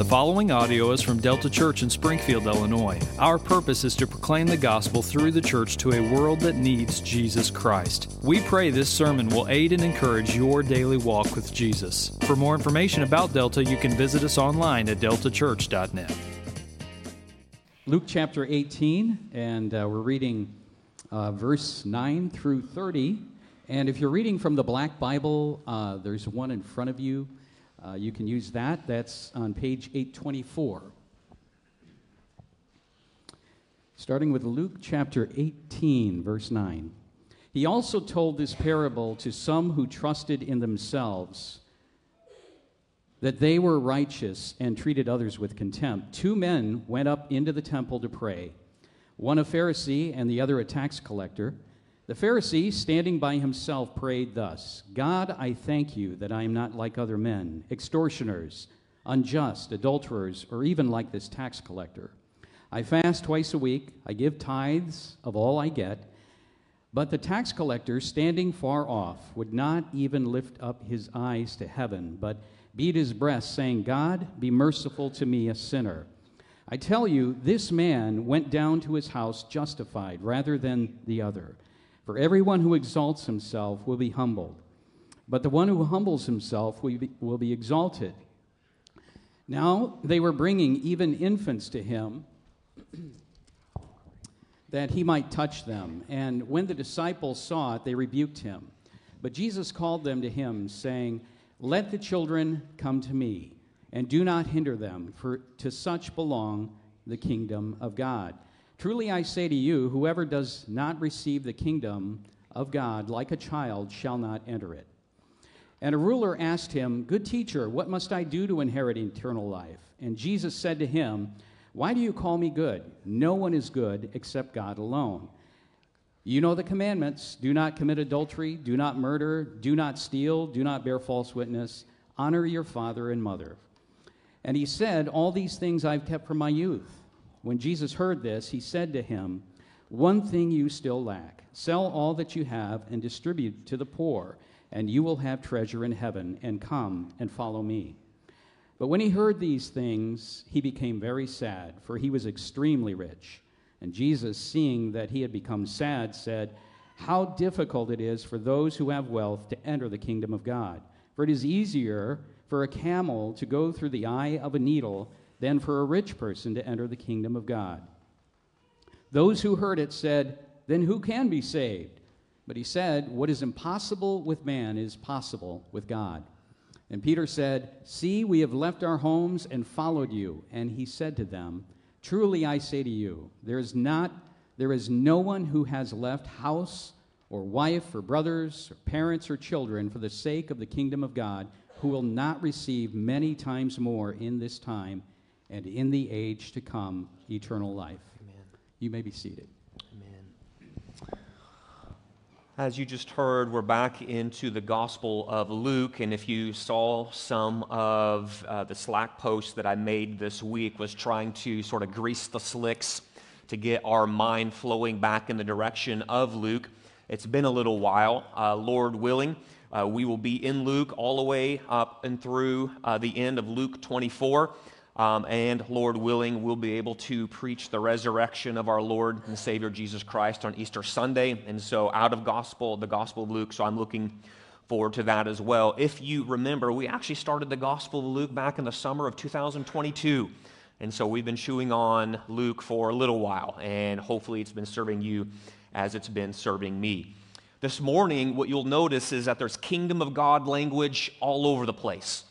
The following audio is from Delta Church in Springfield, Illinois. Our purpose is to proclaim the gospel through the church to a world that needs Jesus Christ. We pray this sermon will aid and encourage your daily walk with Jesus. For more information about Delta, you can visit us online at deltachurch.net. Luke chapter 18, and uh, we're reading uh, verse 9 through 30. And if you're reading from the Black Bible, uh, there's one in front of you. Uh, you can use that. That's on page 824. Starting with Luke chapter 18, verse 9. He also told this parable to some who trusted in themselves that they were righteous and treated others with contempt. Two men went up into the temple to pray, one a Pharisee and the other a tax collector. The Pharisee, standing by himself, prayed thus God, I thank you that I am not like other men, extortioners, unjust, adulterers, or even like this tax collector. I fast twice a week, I give tithes of all I get. But the tax collector, standing far off, would not even lift up his eyes to heaven, but beat his breast, saying, God, be merciful to me, a sinner. I tell you, this man went down to his house justified rather than the other. For everyone who exalts himself will be humbled, but the one who humbles himself will be, will be exalted. Now they were bringing even infants to him that he might touch them. And when the disciples saw it, they rebuked him. But Jesus called them to him, saying, Let the children come to me, and do not hinder them, for to such belong the kingdom of God. Truly I say to you, whoever does not receive the kingdom of God like a child shall not enter it. And a ruler asked him, Good teacher, what must I do to inherit eternal life? And Jesus said to him, Why do you call me good? No one is good except God alone. You know the commandments do not commit adultery, do not murder, do not steal, do not bear false witness, honor your father and mother. And he said, All these things I've kept from my youth. When Jesus heard this, he said to him, One thing you still lack sell all that you have and distribute to the poor, and you will have treasure in heaven, and come and follow me. But when he heard these things, he became very sad, for he was extremely rich. And Jesus, seeing that he had become sad, said, How difficult it is for those who have wealth to enter the kingdom of God. For it is easier for a camel to go through the eye of a needle than for a rich person to enter the kingdom of God. Those who heard it said, Then who can be saved? But he said, What is impossible with man is possible with God. And Peter said, See, we have left our homes and followed you. And he said to them, Truly I say to you, there is not there is no one who has left house or wife or brothers or parents or children for the sake of the kingdom of God who will not receive many times more in this time and in the age to come eternal life. Amen. You may be seated. Amen. As you just heard, we're back into the Gospel of Luke, and if you saw some of uh, the Slack posts that I made this week, was trying to sort of grease the slicks to get our mind flowing back in the direction of Luke. It's been a little while, uh, Lord willing. Uh, we will be in Luke all the way up and through uh, the end of Luke 24. Um, and Lord willing, we'll be able to preach the resurrection of our Lord and Savior Jesus Christ on Easter Sunday. And so, out of gospel, the Gospel of Luke. So, I'm looking forward to that as well. If you remember, we actually started the Gospel of Luke back in the summer of 2022. And so, we've been chewing on Luke for a little while, and hopefully, it's been serving you as it's been serving me. This morning, what you'll notice is that there's kingdom of God language all over the place.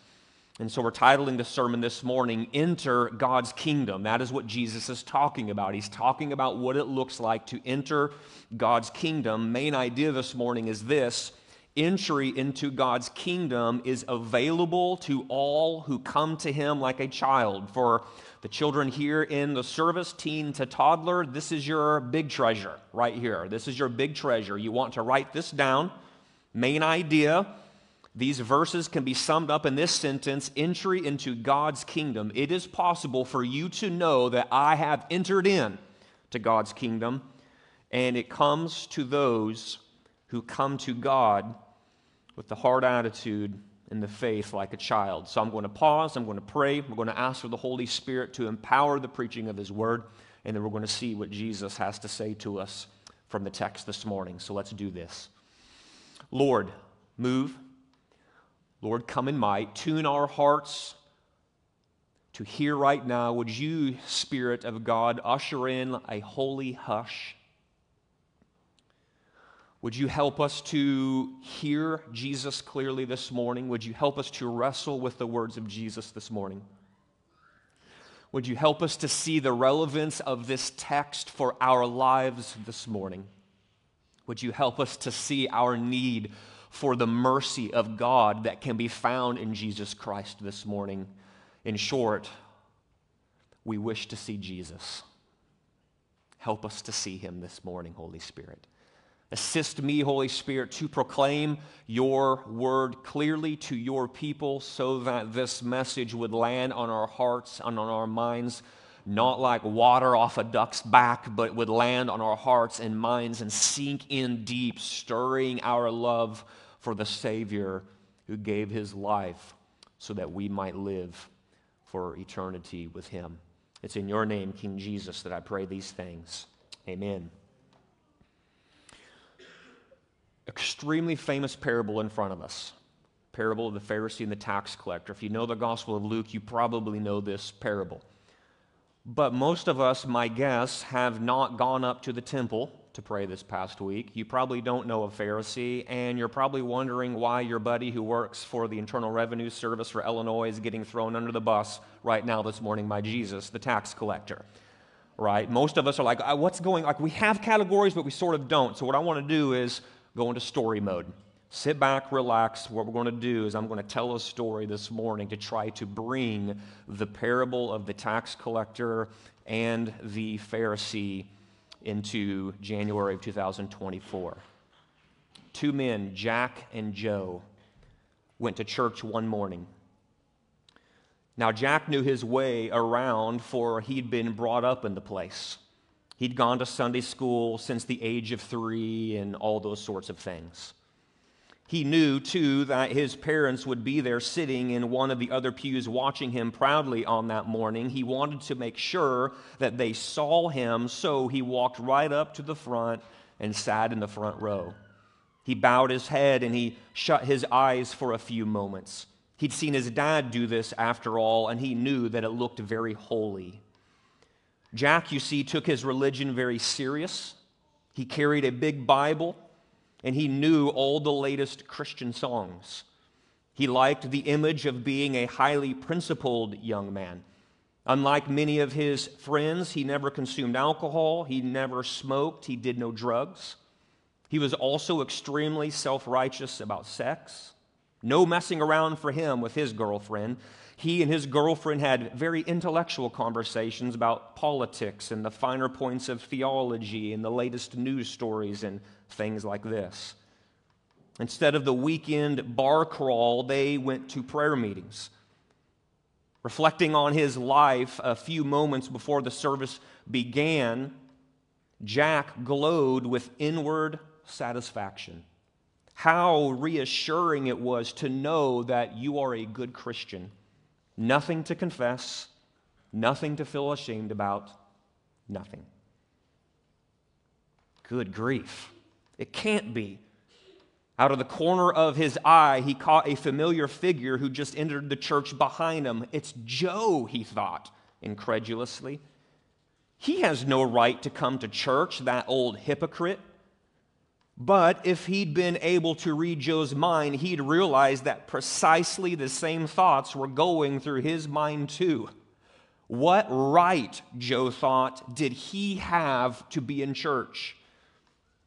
And so we're titling the sermon this morning, Enter God's Kingdom. That is what Jesus is talking about. He's talking about what it looks like to enter God's kingdom. Main idea this morning is this entry into God's kingdom is available to all who come to Him like a child. For the children here in the service, teen to toddler, this is your big treasure right here. This is your big treasure. You want to write this down. Main idea these verses can be summed up in this sentence entry into God's kingdom. It is possible for you to know that I have entered in to God's kingdom, and it comes to those who come to God with the hard attitude and the faith like a child. So I'm going to pause, I'm going to pray, we're going to ask for the Holy Spirit to empower the preaching of His Word, and then we're going to see what Jesus has to say to us from the text this morning. So let's do this. Lord, move. Lord, come in might. Tune our hearts to hear right now. Would you, Spirit of God, usher in a holy hush? Would you help us to hear Jesus clearly this morning? Would you help us to wrestle with the words of Jesus this morning? Would you help us to see the relevance of this text for our lives this morning? Would you help us to see our need for the mercy of God that can be found in Jesus Christ this morning? In short, we wish to see Jesus. Help us to see him this morning, Holy Spirit. Assist me, Holy Spirit, to proclaim your word clearly to your people so that this message would land on our hearts and on our minds, not like water off a duck's back, but would land on our hearts and minds and sink in deep, stirring our love for the Savior who gave his life so that we might live for eternity with him. It's in your name, King Jesus, that I pray these things. Amen extremely famous parable in front of us parable of the Pharisee and the tax collector. If you know the Gospel of Luke, you probably know this parable. But most of us, my guess, have not gone up to the temple to pray this past week. You probably don't know a Pharisee, and you're probably wondering why your buddy who works for the Internal Revenue Service for Illinois is getting thrown under the bus right now this morning by Jesus, the tax collector. Right? Most of us are like, uh, what's going like we have categories, but we sort of don't. So what I want to do is go into story mode. Sit back, relax. What we're going to do is I'm going to tell a story this morning to try to bring the parable of the tax collector and the Pharisee into January of 2024. Two men, Jack and Joe, went to church one morning. Now, Jack knew his way around, for he'd been brought up in the place. He'd gone to Sunday school since the age of three and all those sorts of things. He knew, too, that his parents would be there sitting in one of the other pews watching him proudly on that morning. He wanted to make sure that they saw him, so he walked right up to the front and sat in the front row. He bowed his head and he shut his eyes for a few moments. He'd seen his dad do this after all, and he knew that it looked very holy. Jack, you see, took his religion very serious. He carried a big Bible and he knew all the latest Christian songs. He liked the image of being a highly principled young man. Unlike many of his friends, he never consumed alcohol, he never smoked, he did no drugs. He was also extremely self righteous about sex. No messing around for him with his girlfriend he and his girlfriend had very intellectual conversations about politics and the finer points of theology and the latest news stories and things like this. Instead of the weekend bar crawl, they went to prayer meetings. Reflecting on his life a few moments before the service began, Jack glowed with inward satisfaction. How reassuring it was to know that you are a good Christian nothing to confess, nothing to feel ashamed about, nothing. Good grief. It can't be. Out of the corner of his eye, he caught a familiar figure who just entered the church behind him. It's Joe, he thought incredulously. He has no right to come to church, that old hypocrite. But if he'd been able to read Joe's mind, he'd realize that precisely the same thoughts were going through his mind too. What right, Joe thought, did he have to be in church?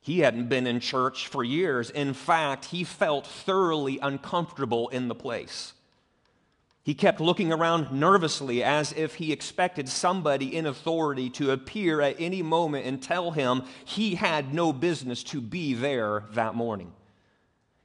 He hadn't been in church for years. In fact, he felt thoroughly uncomfortable in the place. He kept looking around nervously as if he expected somebody in authority to appear at any moment and tell him he had no business to be there that morning.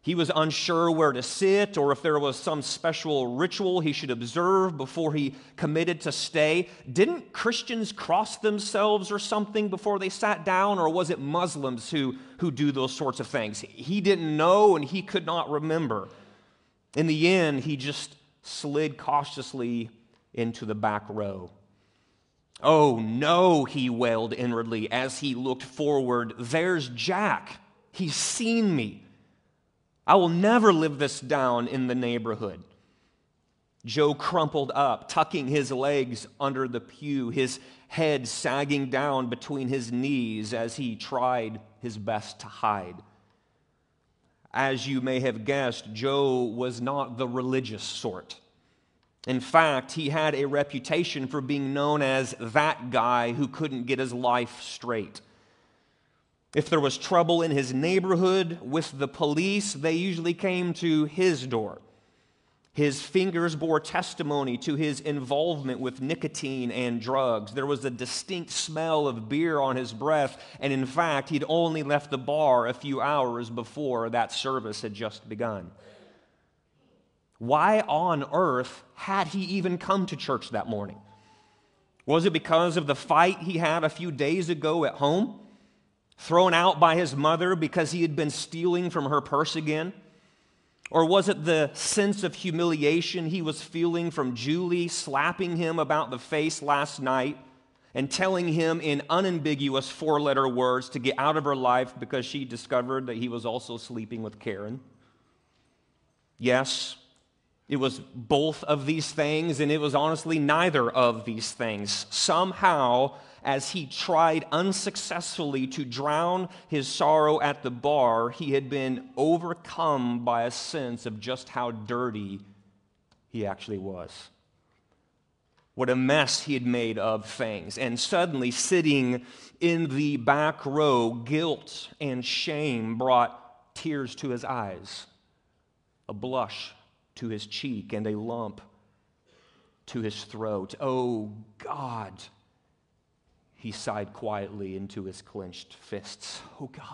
He was unsure where to sit or if there was some special ritual he should observe before he committed to stay. Didn't Christians cross themselves or something before they sat down, or was it Muslims who, who do those sorts of things? He didn't know and he could not remember. In the end, he just slid cautiously into the back row. Oh no, he wailed inwardly as he looked forward. There's Jack. He's seen me. I will never live this down in the neighborhood. Joe crumpled up, tucking his legs under the pew, his head sagging down between his knees as he tried his best to hide. As you may have guessed, Joe was not the religious sort. In fact, he had a reputation for being known as that guy who couldn't get his life straight. If there was trouble in his neighborhood with the police, they usually came to his door. His fingers bore testimony to his involvement with nicotine and drugs. There was a distinct smell of beer on his breath, and in fact, he'd only left the bar a few hours before that service had just begun. Why on earth had he even come to church that morning? Was it because of the fight he had a few days ago at home? Thrown out by his mother because he had been stealing from her purse again? Or was it the sense of humiliation he was feeling from Julie slapping him about the face last night and telling him in unambiguous four letter words to get out of her life because she discovered that he was also sleeping with Karen? Yes, it was both of these things, and it was honestly neither of these things. Somehow, as he tried unsuccessfully to drown his sorrow at the bar, he had been overcome by a sense of just how dirty he actually was. What a mess he had made of things. And suddenly, sitting in the back row, guilt and shame brought tears to his eyes, a blush to his cheek and a lump to his throat. Oh God, he sighed quietly into his clenched fists. Oh God.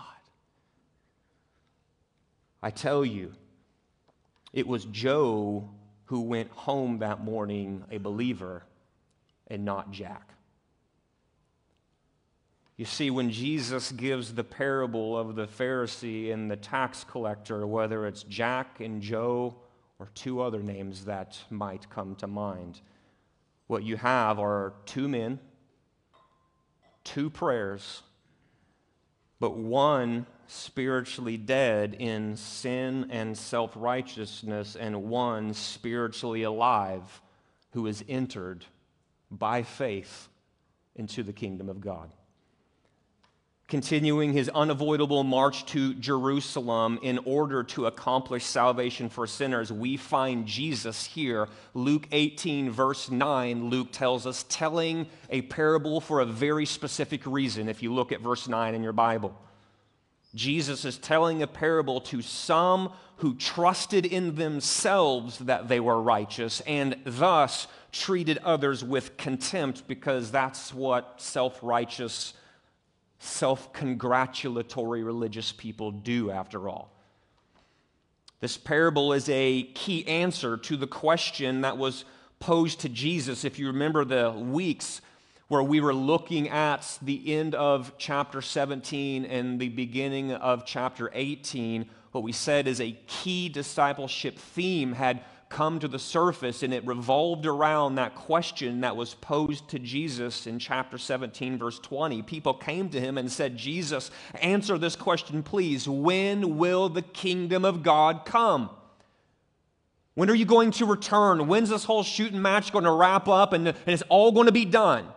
I tell you, it was Joe who went home that morning a believer and not Jack. You see, when Jesus gives the parable of the Pharisee and the tax collector, whether it's Jack and Joe or two other names that might come to mind. What you have are two men, two prayers, but one spiritually dead in sin and self righteousness, and one spiritually alive who is entered by faith into the kingdom of God continuing his unavoidable march to Jerusalem in order to accomplish salvation for sinners, we find Jesus here. Luke 18, verse 9, Luke tells us, telling a parable for a very specific reason, if you look at verse 9 in your Bible. Jesus is telling a parable to some who trusted in themselves that they were righteous and thus treated others with contempt because that's what self righteous self congratulatory religious people do, after all. This parable is a key answer to the question that was posed to Jesus. If you remember the weeks where we were looking at the end of chapter 17 and the beginning of chapter 18, what we said is a key discipleship theme had come to the surface, and it revolved around that question that was posed to Jesus in chapter 17, verse 20. People came to him and said, Jesus, answer this question, please. When will the kingdom of God come? When are you going to return? When's this whole shooting match going to wrap up and, and it's all going to be done?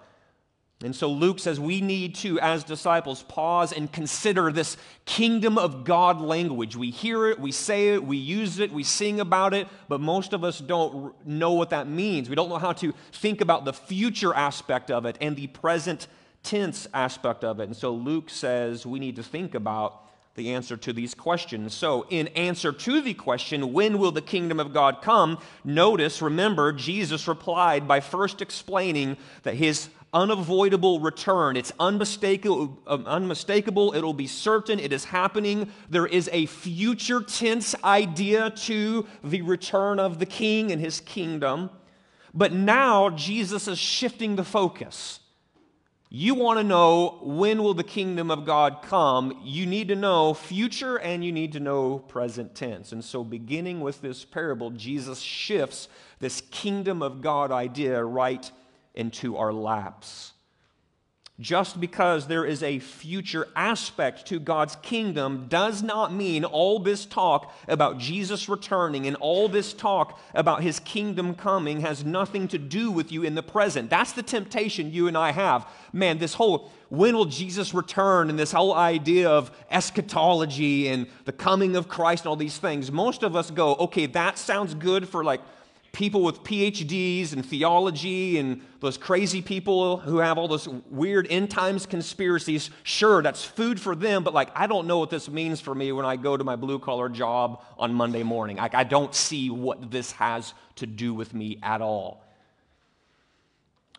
And so Luke says we need to, as disciples, pause and consider this kingdom of God language. We hear it, we say it, we use it, we sing about it, but most of us don't know what that means. We don't know how to think about the future aspect of it and the present tense aspect of it. And so Luke says we need to think about the answer to these questions. So, in answer to the question, when will the kingdom of God come? Notice, remember, Jesus replied by first explaining that his unavoidable return. It's unmistakable, um, unmistakable. It'll be certain. It is happening. There is a future tense idea to the return of the king and his kingdom. But now Jesus is shifting the focus. You want to know when will the kingdom of God come? You need to know future and you need to know present tense. And so beginning with this parable, Jesus shifts this kingdom of God idea right into our laps. Just because there is a future aspect to God's kingdom does not mean all this talk about Jesus returning and all this talk about his kingdom coming has nothing to do with you in the present. That's the temptation you and I have. Man, this whole when will Jesus return and this whole idea of eschatology and the coming of Christ and all these things, most of us go, okay, that sounds good for like people with PhDs and theology and those crazy people who have all those weird end times conspiracies, sure, that's food for them, but like, I don't know what this means for me when I go to my blue collar job on Monday morning. Like, I don't see what this has to do with me at all.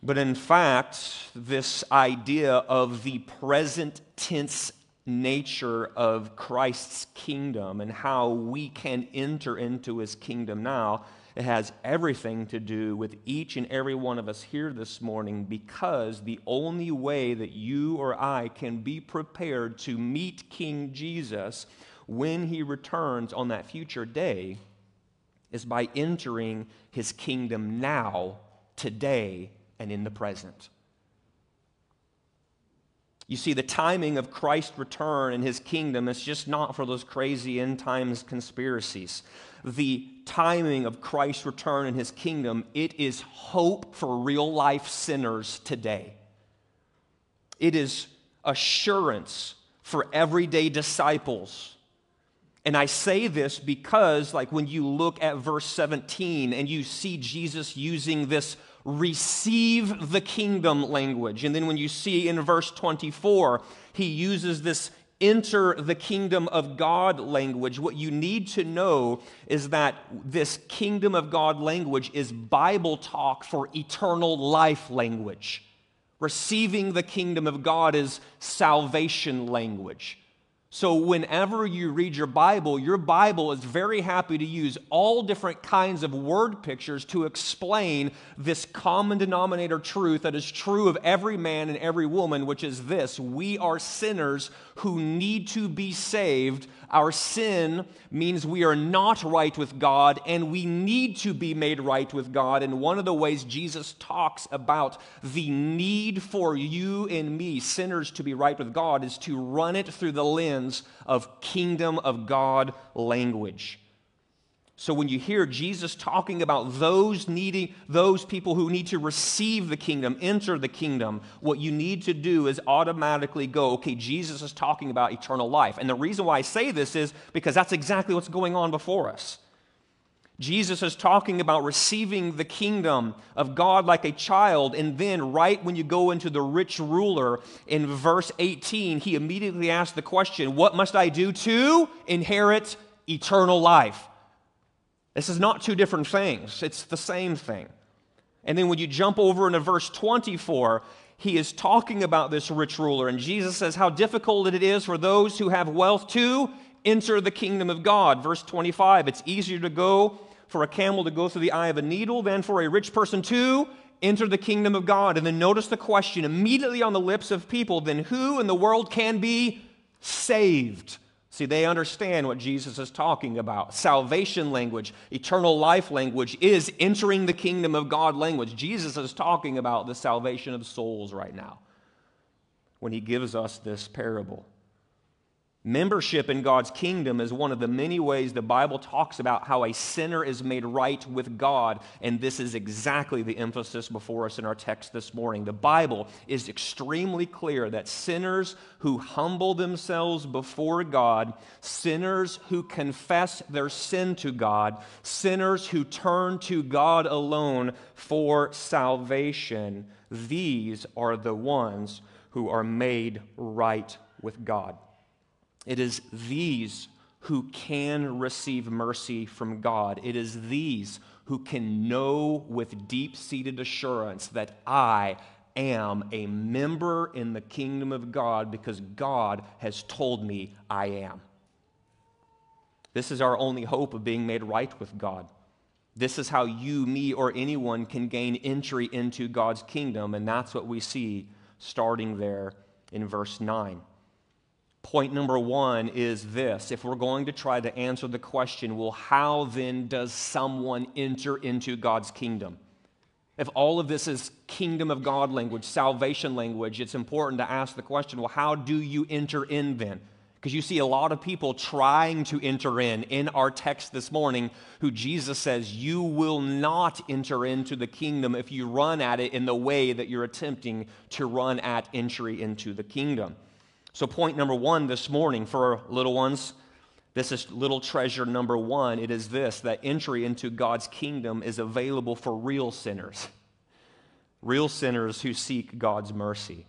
But in fact, this idea of the present tense nature of Christ's kingdom and how we can enter into his kingdom now it has everything to do with each and every one of us here this morning because the only way that you or I can be prepared to meet King Jesus when he returns on that future day is by entering his kingdom now, today, and in the present. You see, the timing of Christ's return and his kingdom is just not for those crazy end times conspiracies the timing of Christ's return and his kingdom, it is hope for real life sinners today. It is assurance for everyday disciples. And I say this because, like, when you look at verse 17 and you see Jesus using this receive the kingdom language, and then when you see in verse 24, he uses this enter the kingdom of God language, what you need to know is that this kingdom of God language is Bible talk for eternal life language. Receiving the kingdom of God is salvation language. So, whenever you read your Bible, your Bible is very happy to use all different kinds of word pictures to explain this common denominator truth that is true of every man and every woman, which is this we are sinners who need to be saved our sin means we are not right with God and we need to be made right with God. And one of the ways Jesus talks about the need for you and me, sinners, to be right with God is to run it through the lens of kingdom of God language. So when you hear Jesus talking about those needing those people who need to receive the kingdom, enter the kingdom, what you need to do is automatically go, okay, Jesus is talking about eternal life. And the reason why I say this is because that's exactly what's going on before us. Jesus is talking about receiving the kingdom of God like a child. And then, right when you go into the rich ruler in verse 18, he immediately asks the question, What must I do to inherit eternal life? This is not two different things, it's the same thing. And then when you jump over into verse 24, he is talking about this rich ruler, and Jesus says how difficult it is for those who have wealth to enter the kingdom of God. Verse 25 it's easier to go for a camel to go through the eye of a needle than for a rich person to enter the kingdom of God. And then notice the question immediately on the lips of people then who in the world can be saved? See, they understand what Jesus is talking about. Salvation language, eternal life language is entering the kingdom of God language. Jesus is talking about the salvation of souls right now when he gives us this parable. Membership in God's kingdom is one of the many ways the Bible talks about how a sinner is made right with God, and this is exactly the emphasis before us in our text this morning. The Bible is extremely clear that sinners who humble themselves before God, sinners who confess their sin to God, sinners who turn to God alone for salvation, these are the ones who are made right with God. It is these who can receive mercy from God. It is these who can know with deep seated assurance that I am a member in the kingdom of God because God has told me I am. This is our only hope of being made right with God. This is how you, me, or anyone can gain entry into God's kingdom, and that's what we see starting there in verse 9. Point number one is this if we're going to try to answer the question, well, how then does someone enter into God's kingdom? If all of this is kingdom of God language, salvation language, it's important to ask the question, well, how do you enter in then? Because you see a lot of people trying to enter in in our text this morning who Jesus says, You will not enter into the kingdom if you run at it in the way that you're attempting to run at entry into the kingdom. So, point number one this morning for little ones, this is little treasure number one. It is this that entry into God's kingdom is available for real sinners, real sinners who seek God's mercy.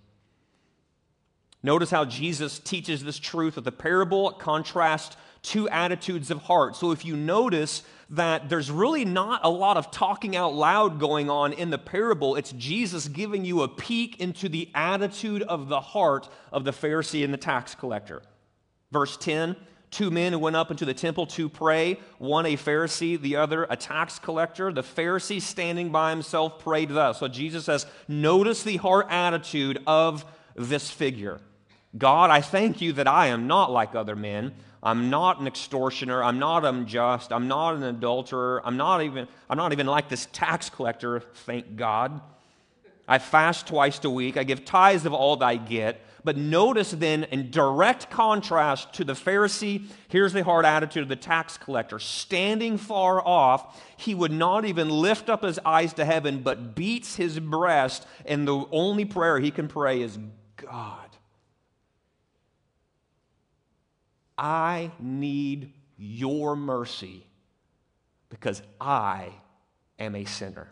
Notice how Jesus teaches this truth with the parable contrast two attitudes of heart. So if you notice that there's really not a lot of talking out loud going on in the parable, it's Jesus giving you a peek into the attitude of the heart of the Pharisee and the tax collector. Verse 10 Two men who went up into the temple to pray, one a Pharisee, the other a tax collector. The Pharisee standing by himself prayed thus. So Jesus says, Notice the heart attitude of this figure. God, I thank you that I am not like other men. I'm not an extortioner. I'm not unjust. I'm not an adulterer. I'm not even, I'm not even like this tax collector, thank God. I fast twice a week. I give tithes of all that I get. But notice then, in direct contrast to the Pharisee, here's the hard attitude of the tax collector. Standing far off, he would not even lift up his eyes to heaven, but beats his breast, and the only prayer he can pray is, God, I need your mercy because I am a sinner.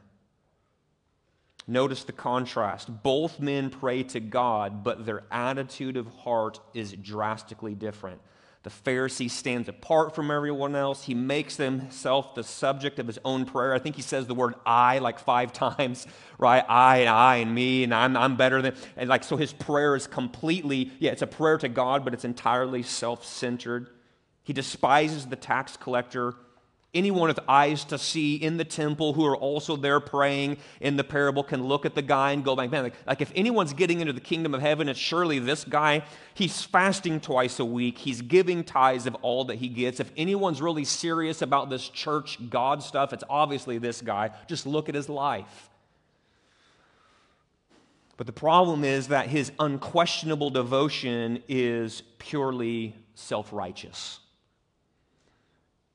Notice the contrast. Both men pray to God, but their attitude of heart is drastically different. The Pharisee stands apart from everyone else. He makes himself the subject of his own prayer. I think he says the word I like five times, right? I and I and me and I'm, I'm better than. And like, so his prayer is completely, yeah, it's a prayer to God, but it's entirely self centered. He despises the tax collector Anyone with eyes to see in the temple who are also there praying in the parable can look at the guy and go, man, like, like if anyone's getting into the kingdom of heaven, it's surely this guy. He's fasting twice a week, he's giving tithes of all that he gets. If anyone's really serious about this church God stuff, it's obviously this guy. Just look at his life. But the problem is that his unquestionable devotion is purely self righteous.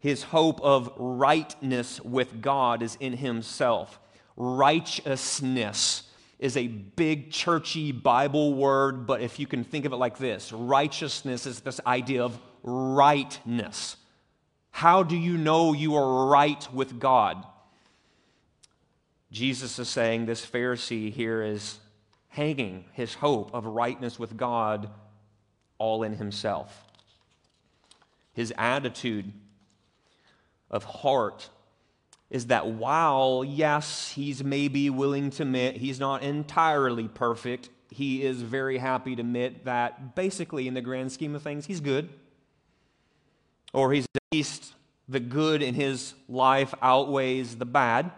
His hope of rightness with God is in himself. Righteousness is a big churchy Bible word, but if you can think of it like this righteousness is this idea of rightness. How do you know you are right with God? Jesus is saying this Pharisee here is hanging his hope of rightness with God all in himself. His attitude of heart is that while, yes, he's maybe willing to admit he's not entirely perfect, he is very happy to admit that basically, in the grand scheme of things, he's good. Or he's at least the good in his life outweighs the bad.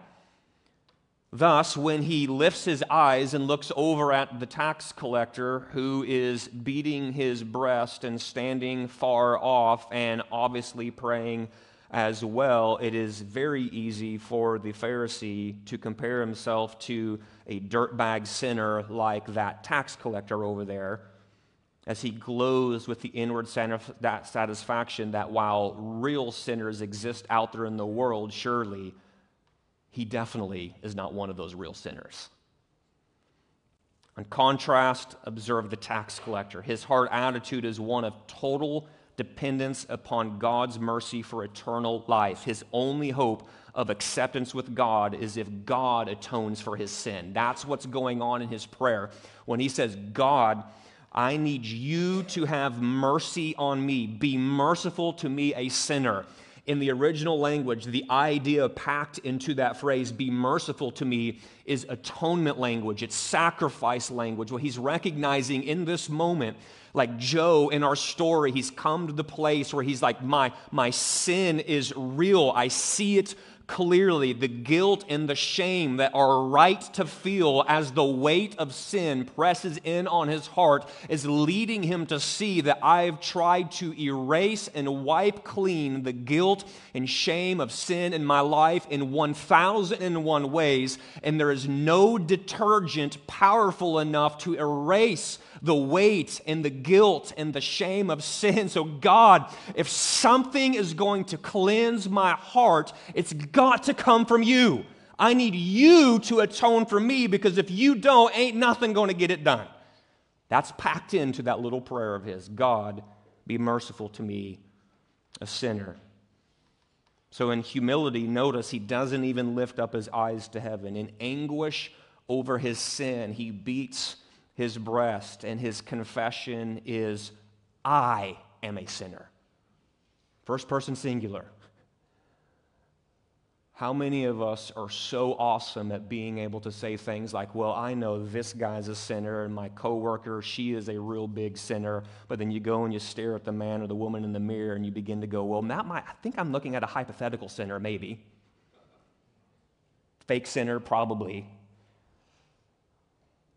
Thus, when he lifts his eyes and looks over at the tax collector who is beating his breast and standing far off and obviously praying as well, it is very easy for the Pharisee to compare himself to a dirtbag sinner like that tax collector over there as he glows with the inward satisfaction that while real sinners exist out there in the world, surely he definitely is not one of those real sinners. In contrast, observe the tax collector. His heart attitude is one of total dependence upon God's mercy for eternal life. His only hope of acceptance with God is if God atones for his sin. That's what's going on in his prayer. When he says, God, I need you to have mercy on me. Be merciful to me, a sinner. In the original language, the idea packed into that phrase, be merciful to me, is atonement language. It's sacrifice language. What he's recognizing in this moment like Joe in our story, he's come to the place where he's like, my, my sin is real. I see it clearly the guilt and the shame that are right to feel as the weight of sin presses in on his heart is leading him to see that I've tried to erase and wipe clean the guilt and shame of sin in my life in 1001 ways, and there is no detergent powerful enough to erase the weight and the guilt and the shame of sin. So, God, if something is going to cleanse my heart, it's got to come from you. I need you to atone for me because if you don't, ain't nothing going to get it done. That's packed into that little prayer of his God, be merciful to me, a sinner. So, in humility, notice he doesn't even lift up his eyes to heaven. In anguish over his sin, he beats his breast, and his confession is, I am a sinner. First person singular. How many of us are so awesome at being able to say things like, well, I know this guy's a sinner and my coworker, she is a real big sinner, but then you go and you stare at the man or the woman in the mirror and you begin to go, well, that might, I think I'm looking at a hypothetical sinner, maybe. Fake sinner, probably.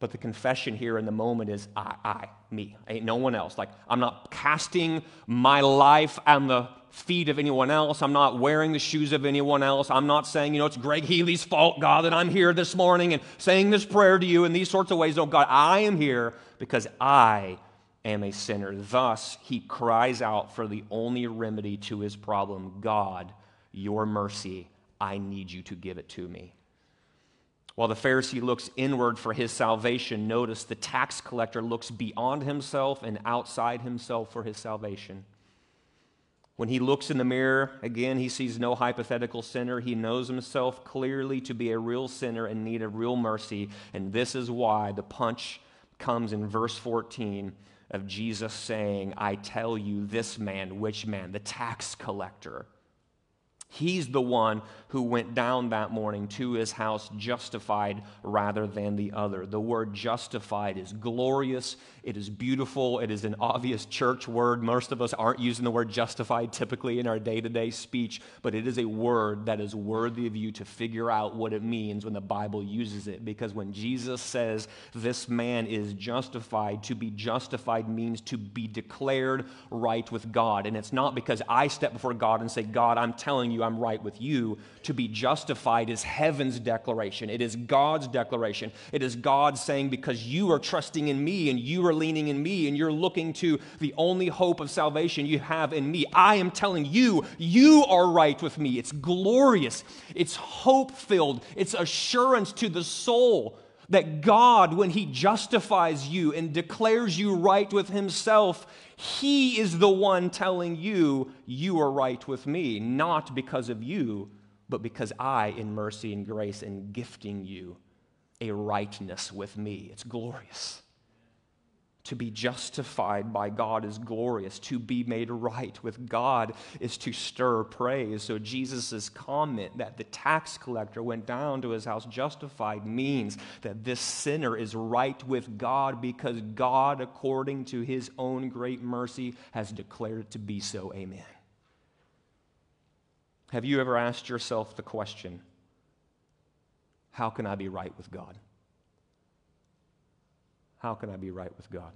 But the confession here in the moment is I, I, me. ain't no one else. Like, I'm not casting my life on the feet of anyone else. I'm not wearing the shoes of anyone else. I'm not saying, you know, it's Greg Healy's fault, God, that I'm here this morning and saying this prayer to you in these sorts of ways. No, God, I am here because I am a sinner. Thus, he cries out for the only remedy to his problem God, your mercy. I need you to give it to me. While the Pharisee looks inward for his salvation, notice the tax collector looks beyond himself and outside himself for his salvation. When he looks in the mirror, again, he sees no hypothetical sinner. He knows himself clearly to be a real sinner in need of real mercy. And this is why the punch comes in verse 14 of Jesus saying, I tell you, this man, which man? The tax collector He's the one who went down that morning to his house justified rather than the other. The word justified is glorious, it is beautiful, it is an obvious church word. Most of us aren't using the word justified typically in our day to day speech, but it is a word that is worthy of you to figure out what it means when the Bible uses it. Because when Jesus says this man is justified, to be justified means to be declared right with God. And it's not because I step before God and say, God, I'm telling you you I'm right with you. To be justified is heaven's declaration. It is God's declaration. It is God saying, because you are trusting in me and you are leaning in me and you're looking to the only hope of salvation you have in me, I am telling you, you are right with me. It's glorious, it's hope filled, it's assurance to the soul that God, when He justifies you and declares you right with Himself, He is the one telling you, you are right with me, not because of you, but because I, in mercy and grace, am gifting you a rightness with me. It's glorious. To be justified by God is glorious. To be made right with God is to stir praise. So, Jesus' comment that the tax collector went down to his house justified means that this sinner is right with God because God, according to his own great mercy, has declared it to be so. Amen. Have you ever asked yourself the question, How can I be right with God? How can I be right with God?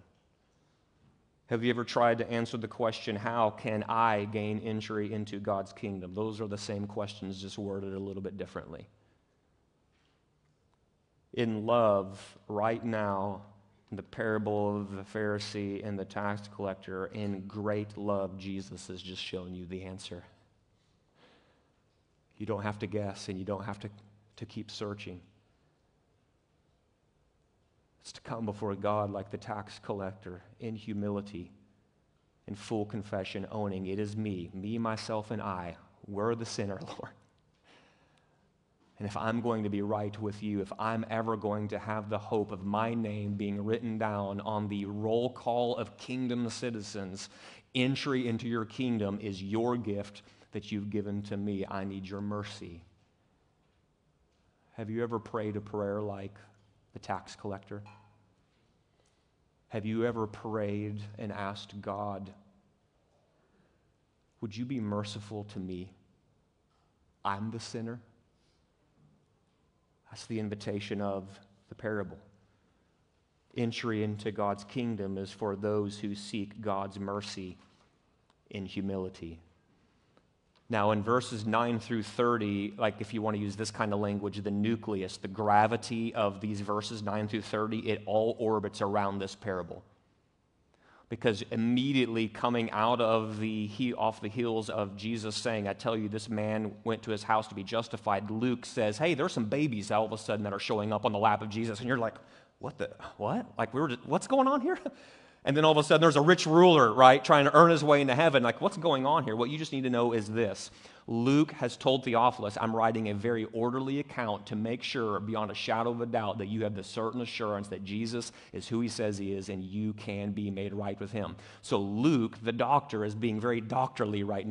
Have you ever tried to answer the question, How can I gain entry into God's kingdom? Those are the same questions, just worded a little bit differently. In love, right now, in the parable of the Pharisee and the tax collector, in great love, Jesus has just shown you the answer. You don't have to guess and you don't have to, to keep searching. It's to come before God like the tax collector in humility, in full confession, owning it is me, me, myself, and I. We're the sinner, Lord. And if I'm going to be right with you, if I'm ever going to have the hope of my name being written down on the roll call of kingdom citizens, entry into your kingdom is your gift that you've given to me. I need your mercy. Have you ever prayed a prayer like, the tax collector? Have you ever prayed and asked God, Would you be merciful to me? I'm the sinner. That's the invitation of the parable. Entry into God's kingdom is for those who seek God's mercy in humility. Now, in verses 9 through 30, like if you want to use this kind of language, the nucleus, the gravity of these verses 9 through 30, it all orbits around this parable. Because immediately coming out of the he, off the heels of Jesus saying, I tell you, this man went to his house to be justified, Luke says, Hey, there's some babies all of a sudden that are showing up on the lap of Jesus. And you're like, What the, what? Like, we were just, what's going on here? And then all of a sudden there's a rich ruler, right, trying to earn his way into heaven. Like, what's going on here? What you just need to know is this Luke has told Theophilus, I'm writing a very orderly account to make sure, beyond a shadow of a doubt, that you have the certain assurance that Jesus is who he says he is and you can be made right with him. So, Luke, the doctor, is being very doctorly right now